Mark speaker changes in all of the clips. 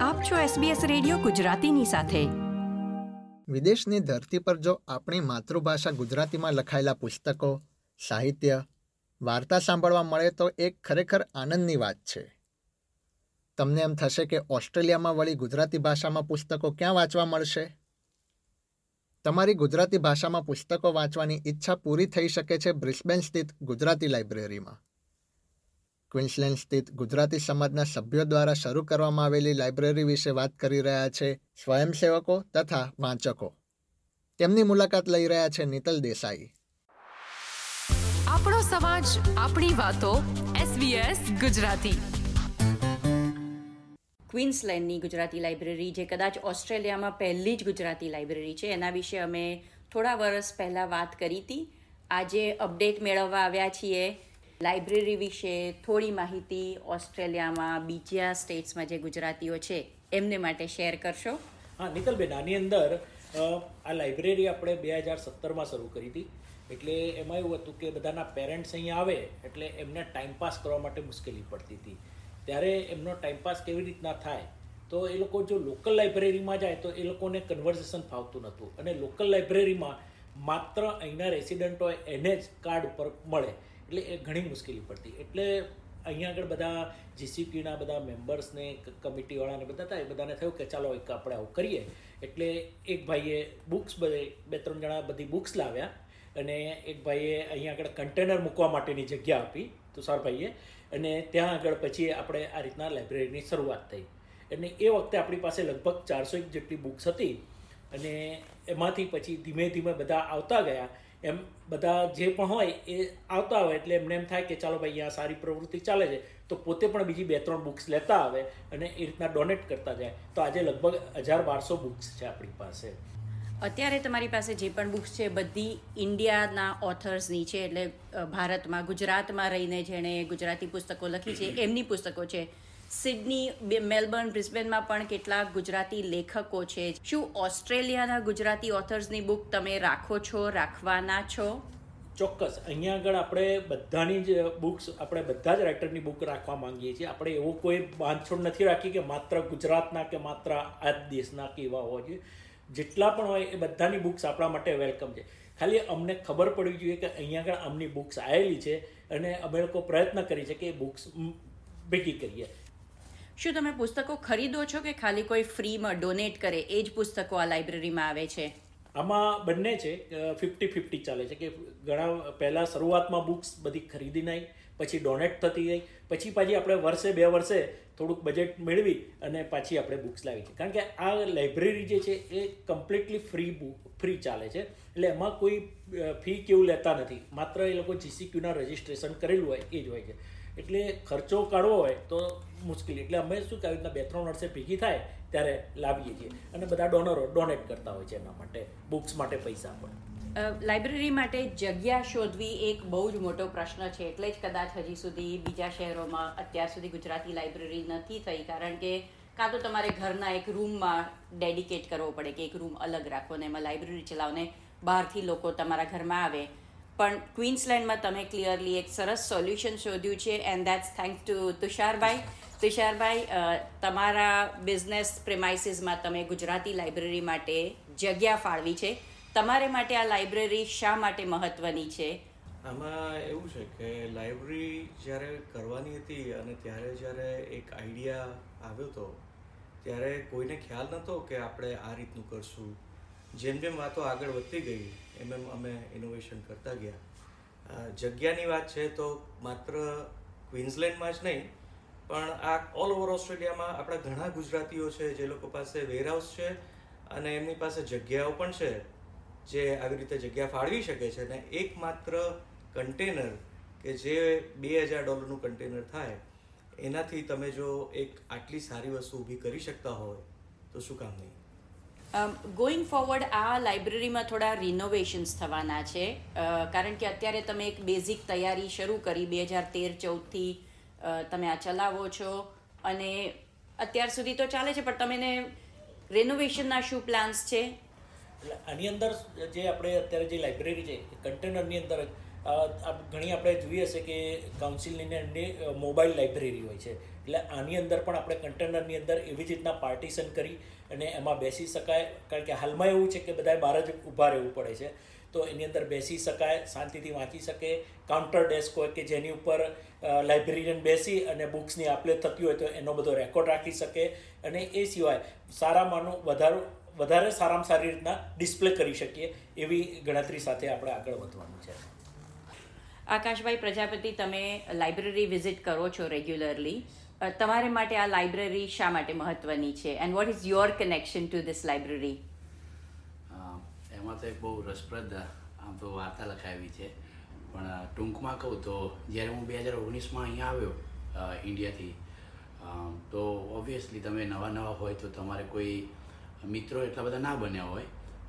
Speaker 1: આપ છો SBS radio ગુજરાતીની સાથે.
Speaker 2: વિદેશની ધરતી પર જો આપણી માતૃભાષા ગુજરાતીમાં લખાયેલા પુસ્તકો, સાહિત્ય, વાર્તા સાંભળવા મળે તો એક ખરેખર આનંદની વાત છે. તમને એમ થશે કે ઓસ્ટ્રેલિયામાં વળી ગુજરાતી ભાષામાં પુસ્તકો ક્યાં વાંચવા મળશે? તમારી ગુજરાતી ભાષામાં પુસ્તકો વાંચવાની ઈચ્છા પૂરી થઈ શકે છે બ્રિસ્બેન સ્થિત ગુજરાતી લાઇબ્રેરીમાં. ક્વિન્સલેન્ડ સ્થિત ગુજરાતી સમાજના સભ્યો દ્વારા શરૂ કરવામાં આવેલી લાઇબ્રેરી વિશે વાત કરી રહ્યા છે સ્વયંસેવકો તથા વાંચકો. તેમની મુલાકાત લઈ રહ્યા છે નીતલ દેસાઈ.
Speaker 1: આપણો સમાજ આપણી વાતો SBS ગુજરાતી.
Speaker 3: ક્વિન્સલેન્ડની ગુજરાતી લાઇબ્રેરી જે કદાચ ઓસ્ટ્રેલિયામાં પહેલી જ ગુજરાતી લાઇબ્રેરી છે એના વિશે અમે થોડા વર્ષ પહેલાં વાત કરી હતી. આજે અપડેટ મેળવવા આવ્યા છીએ. લાઇબ્રેરી વિશે થોડી માહિતી ઓસ્ટ્રેલિયામાં બીજા સ્ટેટ્સમાં જે ગુજરાતીઓ છે, એમને માટે શેર કરશો?
Speaker 4: હા નિકલબેન આની અંદર આ લાઇબ્રેરી આપણે બે હજાર સત્તરમાં શરૂ કરી હતી. એટલે એમાં એવું હતું કે બધાના પેરેન્ટ્સ અહીંયા આવે, એટલે એમને ટાઈમપાસ કરવા માટે મુશ્કેલી પડતી હતી. ત્યારે એમનો ટાઈમપાસ કેવી રીતના થાય, તો એ લોકો જો લોકલ લાઇબ્રેરીમાં જાય, તો એ લોકોને કન્વર્ઝેશન ફાવતું નહોતું. અને લોકલ લાઇબ્રેરીમાં માત્ર અહીંના રેસિડન્ટ હોય, એને જ કાર્ડ ઉપર મળે. એટલે એ ઘણી મુશ્કેલી પડતી. એટલે અહીંયા આગળ બધા જીસીપીના બધા મેમ્બર્સને કમિટીવાળાને બધા હતા એ બધાને થયું કે ચાલો એક આપણે આવું કરીએ. એટલે એક ભાઈએ બુક્સ બધે, બે ત્રણ જણા બધી બુક્સ લાવ્યા અને એક ભાઈએ અહીંયા આગળ કન્ટેનર મૂકવા માટેની જગ્યા આપી, તુષારભાઈએ. અને ત્યાં આગળ પછી આપણે આ રીતના લાઇબ્રેરીની શરૂઆત થઈ. અને એ વખતે આપણી પાસે લગભગ ચારસો એક જેટલી બુક્સ હતી. અને એમાંથી પછી ધીમે ધીમે બધા આવતા ગયા. એમ બધા જે પણ હોય એ આવતા હોય એટલે એમને એમ થાય કે ચાલો ભાઈ, અહીંયા સારી પ્રવૃત્તિ ચાલે છે, તો પોતે પણ બીજી બે ત્રણ બુક્સ લેતા આવે અને એ રીતના ડોનેટ કરતા જાય. તો આજે લગભગ હજાર બારસો બુક્સ છે આપણી પાસે.
Speaker 3: અત્યારે તમારી પાસે જે પણ બુક્સ છે, બધી ઇન્ડિયાના ઓથર્સની છે, એટલે ભારતમાં, ગુજરાતમાં રહીને જેણે ગુજરાતી પુસ્તકો લખી છે, એમની પુસ્તકો છે. સિડની મેલબર્ન, બ્રિસ્બેનમાં પણ કેટલાક ગુજરાતી લેખકો છે. શું ઓસ્ટ્રેલિયાના ગુજરાતી ઓથર્સની બુક તમે રાખો છો, રાખવાના છો?
Speaker 4: ચોક્કસ. અહીંયા આગળ આપણે બધાની જ બુક્સ, આપણે બધા જ રાઇટરની બુક રાખવા માંગીએ છીએ. આપણે એવો કોઈ બાંધછોડ નથી રાખી કે માત્ર ગુજરાતના કે માત્ર આ દેશના કે એવા હોવા જોઈએ. જેટલા પણ હોય એ બધાની બુક્સ આપણા માટે વેલકમ છે. ખાલી અમને ખબર પડવી જોઈએ કે અહીંયા આગળ આમની બુક્સ આવેલી છે અને અમે લોકો પ્રયત્ન કરી છે કે એ બુક્સ ભેગી કરીએ.
Speaker 3: શું તમે પુસ્તકો ખરીદો છો કે ખાલી કોઈ ફ્રીમાં ડોનેટ કરે? એ જ પુસ્તકો આ લાઇબ્રેરીમાં આવે છે.
Speaker 4: આમાં બંને છે ફિફ્ટી ફિફ્ટી ચાલે છે કે ઘણા પહેલાં શરૂઆતમાં બુક્સ બધી ખરીદી નાખી પછી ડોનેટ થતી ગઈ, પછી પાછી આપણે વર્ષે બે વર્ષે થોડુંક બજેટ મેળવી અને પાછી આપણે બુક્સ લાવી છે. કારણ કે આ લાઇબ્રેરી જે છે એ કમ્પ્લીટલી ફ્રી બુક ફ્રી ચાલે છે. એટલે એમાં કોઈ ફી કેવું લેતા નથી. માત્ર એ લોકો જીસીક્યુના રજિસ્ટ્રેશન કરેલું હોય, એ જ હોય છે. એટલે ખર્ચો કાઢવો હોય તો મુશ્કેલી. એટલે અમે શું કે રીતના બે ત્રણ વર્ષે ભેગી થાય ત્યારે લાવીએ છીએ. અને બધા ડોનરો ડોનેટ કરતા હોય છે એના માટે, બુક્સ માટે પૈસા પણ.
Speaker 3: લાઇબ્રેરી માટે જગ્યા શોધવી એક બહુ જ મોટો પ્રશ્ન છે. એટલે જ કદાચ હજી સુધી બીજા શહેરોમાં અત્યાર સુધી ગુજરાતી લાઇબ્રેરી નથી થઈ. કારણ કે કાં તો તમારે ઘરના એક રૂમમાં ડેડિકેટ કરવો પડે કે એક રૂમ અલગ રાખો ને એમાં લાઇબ્રેરી ચલાવને બહારથી લોકો તમારા ઘરમાં આવે. પણ ક્વીન્સલેન્ડમાં તમે ક્લિયરલી એક સરસ સોલ્યુશન શોધ્યું છે and that's thank to Tusharbhai. Tusharbhai તમારા બિઝનેસ પ્રેમાઇસીસમાં તમે ગુજરાતી લાઇબ્રેરી માટે જગ્યા ફાળવી છે. તમારે માટે આ લાઇબ્રેરી શા માટે મહત્વની છે?
Speaker 5: આમાં એવું છે કે લાઇબ્રેરી જ્યારે કરવાની હતી અને ત્યારે જ્યારે એક આઈડિયા આવ્યો હતો ત્યારે કોઈને ખ્યાલ નહોતો કે આપણે આ રીતનું કરશું. જેમ જેમ વાતો આગળ વધતી ગઈ એમ એમ અમે ઇનોવેશન કરતા ગયા. જગ્યાની વાત છે તો માત્ર ક્વિન્સલેન્ડમાં જ નહીં, પણ આ ઓલ ઓવર ઓસ્ટ્રેલિયામાં આપણા ઘણા ગુજરાતીઓ છે, જે લોકો પાસે વેરહાઉસ છે અને એમની પાસે જગ્યાઓ પણ છે, જે આવી રીતે જગ્યા ફાળવી શકે છે ને એકમાત્ર કન્ટેનર કે જે બે હજાર ડોલરનું કન્ટેનર થાય, એનાથી તમે જો એક આટલી સારી વસ્તુ ઊભી કરી શકતા હોય, તો શું કામ નહીં?
Speaker 3: ગોઈંગ ફોરવર્ડ આ લાઇબ્રેરીમાં થોડા રિનોવેશન્સ થવાના છે. કારણ કે અત્યારે તમે એક બેઝિક તૈયારી શરૂ કરી બે હજાર તેર ચૌદથી તમે આ ચલાવો છો. અને અત્યાર સુધી તો ચાલે છે, પણ તમે રેનોવેશનના શું પ્લાન્સ છે?
Speaker 4: આની અંદર જે આપણે અત્યારે જે લાઇબ્રેરી છે કન્ટેનરની અંદર ઘણી આપણે જોઈએ છે કે કાઉન્સિલની એમની મોબાઈલ લાઇબ્રેરી હોય છે. એટલે આની અંદર પણ આપણે કન્ટેનરની અંદર એવી જ રીતના પાર્ટીશન કરી અને એમાં બેસી શકાય. કારણ કે હાલમાં એવું છે કે બધાએ બહાર જ ઊભા રહેવું પડે છે. તો એની અંદર બેસી શકાય, શાંતિથી વાંચી શકે. કાઉન્ટર ડેસ્ક હોય કે જેની ઉપર લાઇબ્રેરિયન બેસી અને બુક્સની આપલે થતી હોય તો એનો બધો રેકોર્ડ રાખી શકે. અને એ સિવાય સારામાંનું વધારું, વધારે સારામાં સારી રીતના ડિસ્પ્લે કરી શકીએ એવી ગણતરી સાથે આપણે આગળ વધવાનું છે.
Speaker 3: આકાશભાઈ પ્રજાપતિ, તમે લાઇબ્રેરી વિઝિટ કરો છો રેગ્યુલરલી. તમારે માટે આ લાઇબ્રેરી શા માટે મહત્વની છે? And what is your connection to this library
Speaker 6: એમાં તો એક બહુ રસપ્રદ, આમ તો વાર્તા લખાવી છે. પણ ટૂંકમાં કહું તો, જ્યારે હું બે હજાર ઓગણીસમાં અહીંયા આવ્યો ઇન્ડિયાથી તો ઓબ્વિયસલી તમે નવા નવા હોય તો તમારે કોઈ મિત્રો એટલા બધા ના બન્યા હોય.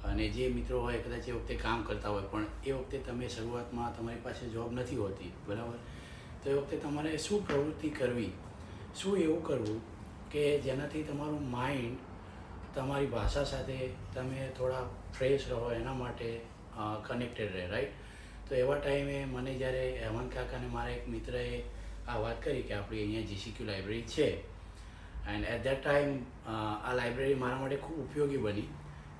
Speaker 6: અને જે મિત્રો હોય, કદાચ એ વખતે કામ કરતા હોય, પણ એ વખતે તમે શરૂઆતમાં તમારી પાસે જોબ નથી હોતી, બરાબર? તો એ વખતે તમારે શું પ્રવૃત્તિ કરવી? શું એવું કરવું કે જેનાથી તમારું માઇન્ડ તમારી ભાષા સાથે તમે થોડા ફ્રેશ રહો, એના માટે કનેક્ટેડ રહે રાઈટ તો એવા ટાઈમે મને જ્યારે હેમંત કાકાને મારા એક મિત્રએ આ વાત કરી કે આપણી અહીંયા જીસીક્યુ લાઇબ્રેરી છે એન્ડ એટ ધેટ ટાઈમ આ લાઇબ્રેરી મારા માટે ખૂબ ઉપયોગી બની.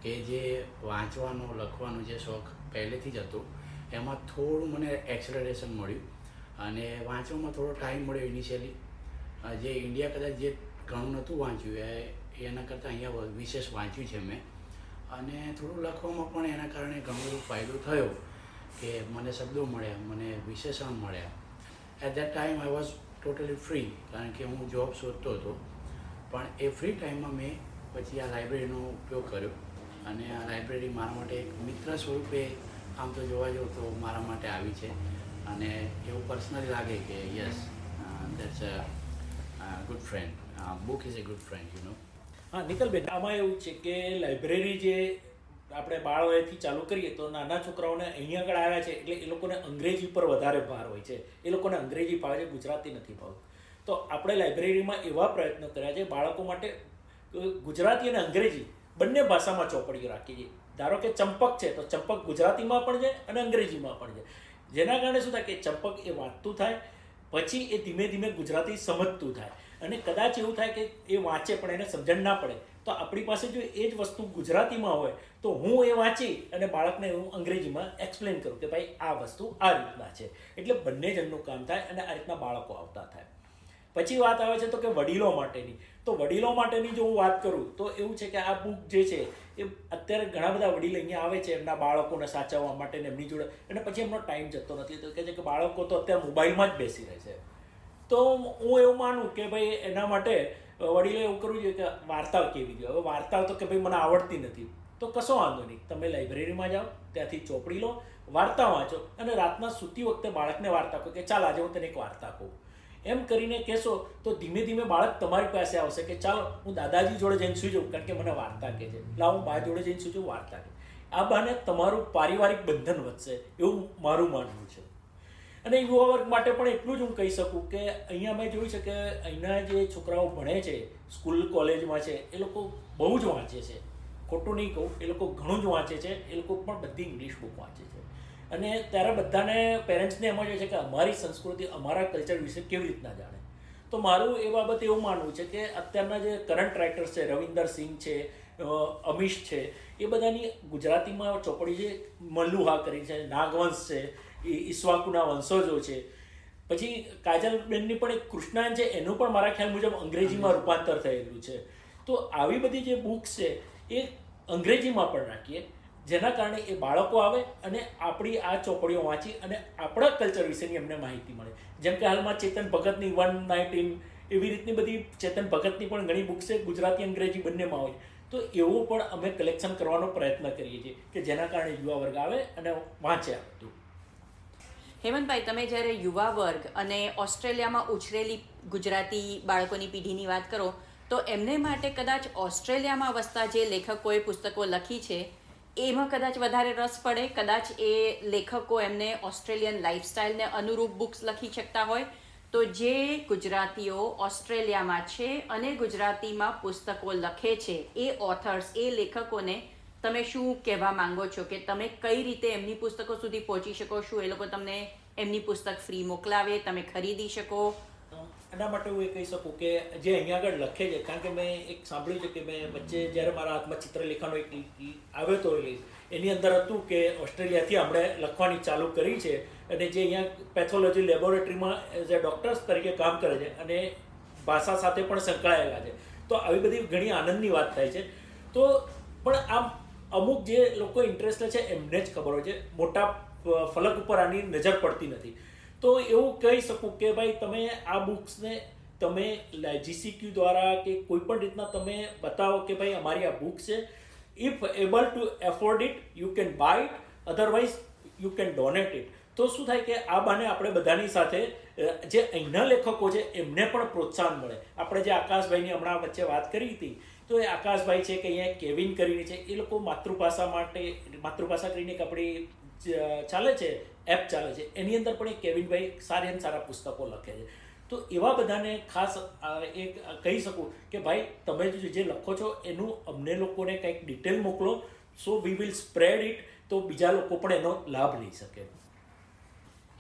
Speaker 6: કે જે વાંચવાનો, લખવાનો જે શોખ પહેલેથી જ હતો, એમાં થોડું મને એક્સલરેશન મળ્યું. અને વાંચવામાં થોડો ટાઈમ મળ્યો ઇનિશિયલી જે ઇન્ડિયા કદાચ જે ઘણું નહોતું વાંચ્યું, એ, એના કરતાં અહીંયા વિશેષ વાંચ્યું છે મેં. અને થોડું લખવામાં પણ એના કારણે ઘણો બધો ફાયદો થયો કે મને શબ્દો મળ્યા, મને વિશેષણ મળ્યા. At that time I was totally free કારણ કે હું જોબ શોધતો હતો. પણ એ ફ્રી ટાઈમમાં મેં પછી આ લાઇબ્રેરીનો ઉપયોગ કર્યો. અને આ લાઇબ્રેરી મારા માટે એક મિત્ર સ્વરૂપે આમ તો જોવા જાઉં તો મારા માટે આવી છે. અને એવું પર્સનલી લાગે કે yes that's a good friend book is a good friend you know
Speaker 4: હા નિકલબેન આમાં એવું છે કે લાઇબ્રેરી જે આપણે બાળ વયથી ચાલુ કરીએ તો નાના છોકરાઓને અહીંયા આગળ આવ્યા છે એટલે એ લોકોને અંગ્રેજી પર વધારે ભાર હોય છે. એ લોકોને અંગ્રેજી ભાવે છે ગુજરાતી નથી ભાવતું. તો આપણે લાઇબ્રેરીમાં એવા પ્રયત્નો કર્યા છે બાળકો માટે ગુજરાતી અને અંગ્રેજી બંને ભાષામાં ચોપડીઓ રાખી છે. ધારો કે ચંપક છે, તો ચંપક ગુજરાતીમાં પણ છે અને અંગ્રેજીમાં પણ છે. જેના કારણે શું થાય કે ચંપક એ વાંચતું થાય, પછી એ ધીમે ધીમે ગુજરાતી સમજતું થાય. અને કદાચ એવું થાય કે એ વાંચે પણ એને સમજણ ના પડે. તો આપણી પાસે જો એ જ વસ્તુ ગુજરાતીમાં હોય, તો હું એ વાંચી અને બાળકને હું અંગ્રેજીમાં એક્સપ્લેન કરું કે ભાઈ આ વસ્તુ આ રીતના છે. એટલે બંને જણનું કામ થાય અને આ રીતના બાળકો આવતા થાય. પછી વાત આવે છે તો કે વડીલો માટેની. તો વડીલો માટેની જો હું વાત કરું, તો એવું છે કે આ બુક જે છે, એ અત્યારે ઘણા બધા વડીલ અહીંયા આવે છે, એમના બાળકોને સાચવવા માટે ને એમની જોડે, અને પછી એમનો ટાઈમ જતો નથી. તો કહે છે કે બાળકો તો અત્યારે મોબાઈલમાં જ બેસી રહે છે. તો હું એવું માનું કે ભાઈ એના માટે વડીલે એવું કરવું જોઈએ કે વાર્તાઓ કેવી જોઈએ? હવે વાર્તાઓ તો કે ભાઈ મને આવડતી નથી. તો કશો વાંધો નહીં. તમે લાઇબ્રેરીમાં જાઓ, ત્યાંથી ચોપડી લો, વાર્તા વાંચો, અને રાતના સૂતી વખતે બાળકને વાર્તા કહો કે ચાલ આજે હું તને એક વાર્તા કહું. એમ કરીને કહેશો તો ધીમે ધીમે બાળક તમારી પાસે આવશે કે ચાલો, હું દાદાજી જોડે જઈને સુઈ જાઉં, કારણ કે મને વાર્તા કહે છે. લાવ હું બા જોડે જઈને સુઈ જાઉં, વાર્તા કહે. આ બહાને તમારું પારિવારિક બંધન વધશે એવું મારું માનવું છે. અને યુવા વર્ગ માટે પણ એટલું જ હું કહી શકું કે અહીંયા મેં જોયું છે કે અહીંના જે છોકરાઓ ભણે છે, સ્કૂલ, કોલેજમાં છે, એ લોકો બહુ જ વાંચે છે. ખોટું નહીં કહું, એ લોકો ઘણું જ વાંચે છે, એ લોકો પણ બધી ઇંગ્લિશ બુક વાંચે છે. અને ત્યારે બધાને પેરેન્ટ્સને એમ જ હોય છે કે અમારી સંસ્કૃતિ, અમારા કલ્ચર વિશે કેવી રીતના જાણે. તો મારું એ બાબતે એવું માનવું છે કે અત્યારના જે કરંટ રાઇટર્સ છે, રવિન્દર સિંહ છે અમીશ છે, એ બધાની ગુજરાતીમાં ચોપડી છે મલ્લુહા કરી છે, નાગવંશ છે ઈ- ઈસ્વાકુના વંશજો છે. પછી કાજલબેનની પણ એક કૃષ્ણાન છે, એનું પણ મારા ખ્યાલ મુજબ અંગ્રેજીમાં રૂપાંતર થયેલું છે. તો આવી બધી જે બુક્સ છે, એ અંગ્રેજીમાં પણ રાખીએ. જેના કારણે એ બાળકો આવે અને આપણી આ ચોપડીઓ વાંચી અને આપણા કલ્ચર વિશેની એમને માહિતી મળે. જેમ કે હાલમાં ચેતન ભગતની વન નાઇન્ટીન એવી રીતની બધી ચેતન ભગતની પણ ઘણી બુક્સ છે, ગુજરાતી, અંગ્રેજી બંનેમાં હોય. તો એવું પણ અમે કલેક્શન કરવાનો પ્રયત્ન કરીએ છીએ કે જેના કારણે યુવા વર્ગ આવે અને વાંચે આ
Speaker 3: હેમંતભાઈ, તમે જ્યારે યુવા વર્ગ અને ઓસ્ટ્રેલિયામાં ઉછરેલી ગુજરાતી બાળકોની પેઢીની વાત કરો, તો એમને માટે કદાચ ઓસ્ટ્રેલિયામાં વસતા જે લેખકોએ પુસ્તકો લખી છે એમાં કદાચ વધારે રસ પડે, કદાચ એ લેખકો એમને ઓસ્ટ્રેલિયન લાઈફસ્ટાઈલને અનુરૂપ બુક્સ લખી શકતા હોય. તો જે ગુજરાતીઓ ઓસ્ટ્રેલિયામાં છે અને ગુજરાતીમાં પુસ્તકો લખે છે, એ ઓથર્સ એ લેખકોને તમે શું કહેવા માંગો છો કે તમે કઈ રીતે એમની પુસ્તકો સુધી પહોંચી શકો, શું એ લોકો તમને એમની પુસ્તક ફ્રી મોકલાવે, તમે ખરીદી શકો?
Speaker 4: એના માટે હું એ કહી શકું કે જે અહીંયા આગળ લખે છે, કારણ કે મેં એક સાંભળ્યું છે કે મેં વચ્ચે જ્યારે મારા હાથમાં ચિત્રલેખાનો એક આવ્યો હતો રિલીઝ એની અંદર હતું કે ઓસ્ટ્રેલિયાથી આપણે લખવાની ચાલુ કરી છે અને જે અહીંયા પેથોલોજી લેબોરેટરીમાં એઝ અ ડૉક્ટર્સ તરીકે કામ કરે છે અને ભાષા સાથે પણ સંકળાયેલા છે. તો આવી બધી ઘણી આનંદની વાત થાય છે. તો પણ આમ અમુક જે લોકો ઇન્ટરેસ્ટ છે એમને જ ખબર હોય છે. મોટા ફલક ઉપર આની નજર પડતી નથી. તો એવું કહી શકું કે ભાઈ તમે આ બુક્સને તમે જીસીક્યુ દ્વારા કે કોઈ પણ રીતના તમે બતાવો કે ભાઈ અમારી આ બુક છે. If able to afford it you can buy it otherwise you can donate it તો શું થાય કે આ બાને આપણે બધાની સાથે જે અહીંના લેખકો છે, એમને પણ પ્રોત્સાહન મળે. આપણે જે આકાશભાઈની હમણાં વચ્ચે વાત કરી હતી, તો એ આકાશભાઈ છે કે અહીંયા કેવિન કરીને છે, એ લોકો માતૃભાષા માટે, માતૃભાષા કરીને એક આપણી ચાલે છે એપ ચાલે છે. એની અંદર પણ એક કેવિનભાઈ સારી સારા પુસ્તકો લખે છે. તો એવા બધાને ખાસ એક કહી શકું કે ભાઈ, તમે જે લખો છો, એનું અમને લોકોને કંઈક ડિટેલ મોકલો so we will spread it તો બીજા લોકો પણ એનો લાભ લઈ શકે.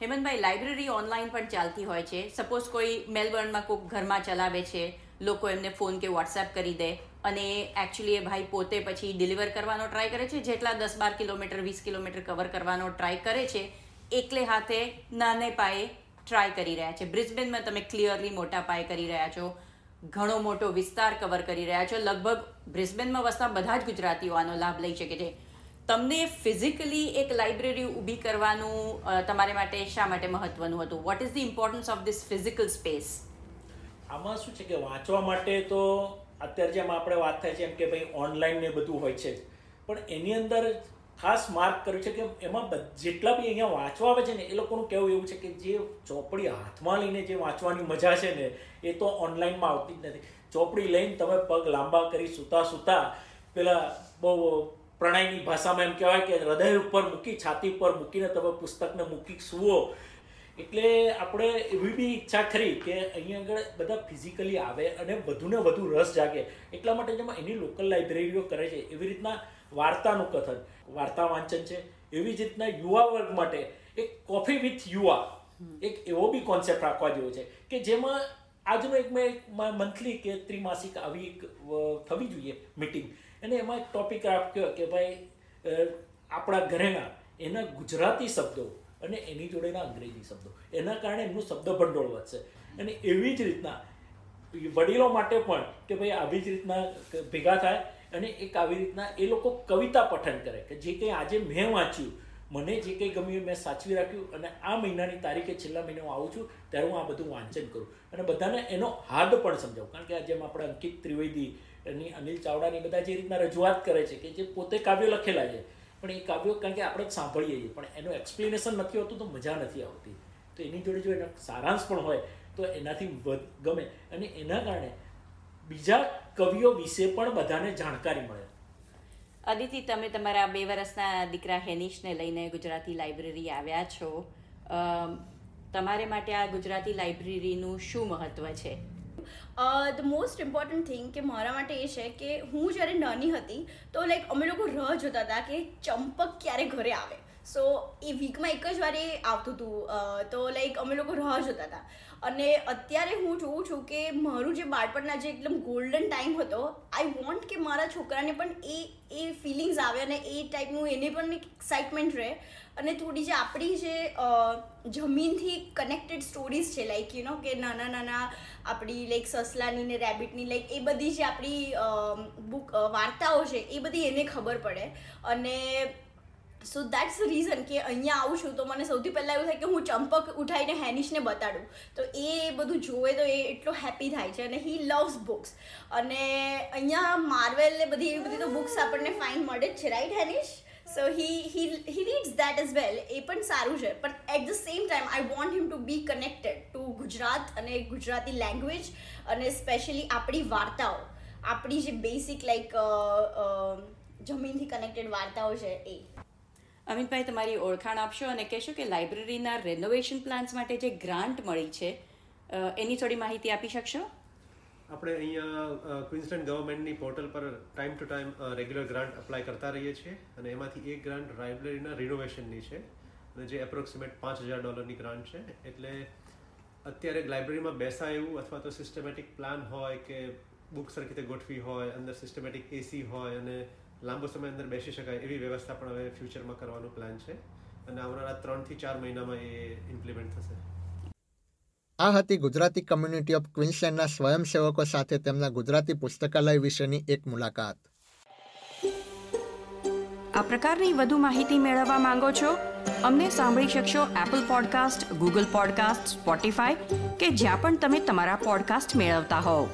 Speaker 3: હેમંતભાઈ, લાઇબ્રેરી ઓનલાઈન પણ ચાલતી હોય છે. સપોઝ કોઈ મેલબર્નમાં કોઈક ઘરમાં ચલાવે છે, લોકો એમને ફોન કે વોટ્સએપ કરી દે, અને એકચ્યુઅલી એ ભાઈ પોતે પછી ડિલિવર કરવાનો ટ્રાય કરે છે. જેટલા દસ બાર કિલોમીટર, વીસ કિલોમીટર કવર કરવાનો ટ્રાય કરે છે એકલે હાથે નાને પાયે ટ્રાય કરી રહ્યા છે. બ્રિસ્બેનમાં તમે ક્લિયરલી મોટા પાયે કરી રહ્યા છો. ઘણો મોટો વિસ્તાર કવર કરી રહ્યા છો. લગભગ બ્રિસ્બેનમાં વસતા બધા જ ગુજરાતીઓ આનો લાભ લઈ શકે છે. તમને ફિઝિકલી એક લાઇબ્રેરી ઊભી કરવાનું તમારે માટે શા માટે મહત્વનું હતું? What is the importance of this physical space
Speaker 4: આમાં શું છે કે વાંચવા માટે તો અત્યારે જેમ આપણે વાત થાય છે એમ કે ભાઈ ઓનલાઈન ને બધું હોય છે પણ એની અંદર ખાસ માર્ક કર્યું છે કે એમાં જેટલા બી અહીંયા વાંચવા આવે છે ને, એ લોકોનું કહેવું એવું છે કે જે ચોપડી હાથમાં લઈને જે વાંચવાની મજા છે ને, એ તો ઓનલાઈનમાં આવતી જ નથી. ચોપડી લઈને તમે પગ લાંબા કરી સૂતા સૂતા પેલા બહુ પ્રણયની ભાષામાં એમ કહેવાય કે હૃદય ઉપર મૂકી, છાતી ઉપર મૂકીને તમે પુસ્તકને મૂકી સુવો. એટલે આપણે એવી બી ઈચ્છા ખરી કે અહીંયા આગળ બધા ફિઝિકલી આવે અને વધુને વધુ રસ જાગે. એટલા માટે જેમાં એની લોકલ લાઇબ્રેરીઓ કરે છે. એવી રીતના વાર્તાનું કથન. વાર્તા વાંચન છે. એવી જ રીતના યુવા વર્ગ માટે એક કોફી વિથ યુવા એક એવો બી કોન્સેપ્ટ રાખવા જેવો છે કે જેમાં આજનો એક મેં મંથલી કે ત્રિમાસિક આવી એક થવી જોઈએ મિટિંગ અને એમાં એક ટોપિક રાખ્યો કે ભાઈ આપણા ઘરેના એના ગુજરાતી શબ્દો અને એની જોડેના અંગ્રેજી શબ્દો. એના કારણે એમનું શબ્દ ભંડોળ વધશે. અને એવી જ રીતના વડીલો માટે પણ કે ભાઈ આવી જ રીતના ભેગા થાય અને એક આવી રીતના એ લોકો કવિતા પઠન કરે કે જે કંઈ આજે મેં વાંચ્યું, મને જે કંઈ ગમ્યું મેં સાચવી રાખ્યું અને આ મહિનાની તારીખે છેલ્લા મહિને હું આવું છું, ત્યારે હું આ બધું વાંચન કરું. અને બધાને એનો હાર્દ પણ સમજાવું, કારણ કે જેમ આપણે અંકિત ત્રિવેદી એની અનિલ ચાવડાની બધા જે રીતના રજૂઆત કરે છે કે જે પોતે કાવ્યો લખેલા છે, પણ એ કાવ્યો કારણ કે આપણે સાંભળીએ છીએ, પણ એનું એક્સપ્લેનેશન નથી હોતું તો મજા નથી આવતી. તો એની જોડે જો એનો સારાંશ પણ હોય, તો એનાથી ગમે. અને એના કારણે બીજા કવિઓ વિશે પણ બધાને જાણકારી મળે.
Speaker 3: અદિતિ તમે તમારા બે વર્ષના દીકરા હેનિશને લઈને ગુજરાતી લાઇબ્રેરી આવ્યા છો. તમારે માટે આ ગુજરાતી લાઇબ્રેરીનું શું મહત્વ છે?
Speaker 7: ધ મોસ્ટ ઇમ્પોર્ટન્ટ થિંગ કે મારા માટે એ છે કે હું જ્યારે નાની હતી તો લાઈક અમે લોકો રાહ જોતા હતા કે ચંપક ક્યારે ઘરે આવે. સો એ વીકમાં એક જ વાર એ આવતું હતું તો લાઈક અમે લોકો રાહ જોતા હતા. અને અત્યારે હું જોઉં છું કે મારું જે બાળપણના જે એકદમ ગોલ્ડન ટાઈમ હતો આઈ વોન્ટ કે મારા છોકરાને પણ એ એ ફિલિંગ્સ આવે અને એ ટાઈપનું એને પણ એક એક્સાઇટમેન્ટ રહે. અને થોડી જે આપણી જે જમીનથી કનેક્ટેડ સ્ટોરીઝ છે લાઈક યુ નો કે નાના નાના આપણી લાઈક સસલાની ને રેબિટની લાઈક એ બધી જે આપણી બુક વાર્તાઓ છે, એ બધી એને ખબર પડે. અને સો દેટ્સ ધ રીઝન કે અહીંયા આવું છું. તો મને સૌથી પહેલાં એવું થાય કે હું ચંપક ઉઠાવીને હેનિશને બતાડું. તો એ બધું જોવે તો એ એટલો હેપી થાય છે. અને હી લવ્સ બુક્સ અને અહીંયા માર્વેલ ને બધી એવી બધી તો બુક્સ આપણને ફાઇન મળે જ છે right Hanish so he he he reads that is well એ પણ સારું છે. પણ at the same time I want him to be connected to Gujarat અને ગુજરાતી લેંગ્વેજ અને સ્પેશિયલી આપણી વાર્તાઓ. આપણી જે બેસિક લાઈક જમીનથી કનેક્ટેડ વાર્તાઓ છે એ.
Speaker 3: અમિતભાઈ, તમારી ઓળખાણ આપશો અને કહેશો કે લાઇબ્રેરીના રેનોવેશન પ્લાન્સ માટે જે ગ્રાન્ટ મળી છે એની થોડી માહિતી આપી શકશો?
Speaker 8: આપણે અહીંયા ક્વિન્સલેન્ડ ગવર્મેન્ટની પોર્ટલ પર time to time regular grant apply કરતા રહીએ છીએ અને એમાંથી એક ગ્રાન્ટ લાઇબ્રેરીના રિનોવેશનની છે. અને જે એપ્રોક્સિમેટ પાંચ હજાર ડોલરની ગ્રાન્ટ છે. એટલે અત્યારે લાઇબ્રેરીમાં બેસાય એવું અથવા તો સિસ્ટમેટિક પ્લાન હોય કે બુક સરખી રીતે ગોઠવી હોય, અંદર સિસ્ટમેટિક એસી હોય અને લાંબો સમય અંદર બેસી શકાય એવી વ્યવસ્થા પણ હવે ફ્યુચરમાં કરવાનો પ્લાન છે. અને આવનારા ત્રણથી ચાર મહિનામાં એ ઇમ્પ્લિમેન્ટ થશે.
Speaker 2: આ હતી ગુજરાતી કમ્યુનિટી ઓફ ક્વિન્સલેન્ડના સ્વયંસેવકો સાથે તેમના ગુજરાતી પુસ્તકાલય વિશેની એક મુલાકાત.
Speaker 3: આ પ્રકારની વધુ માહિતી મેળવવા માંગો છો અમને સાંભળી શકશો Apple podcast Google podcast Spotify કે જ્યાં પણ તમે તમારા પોડકાસ્ટ મેળવતા હોવ.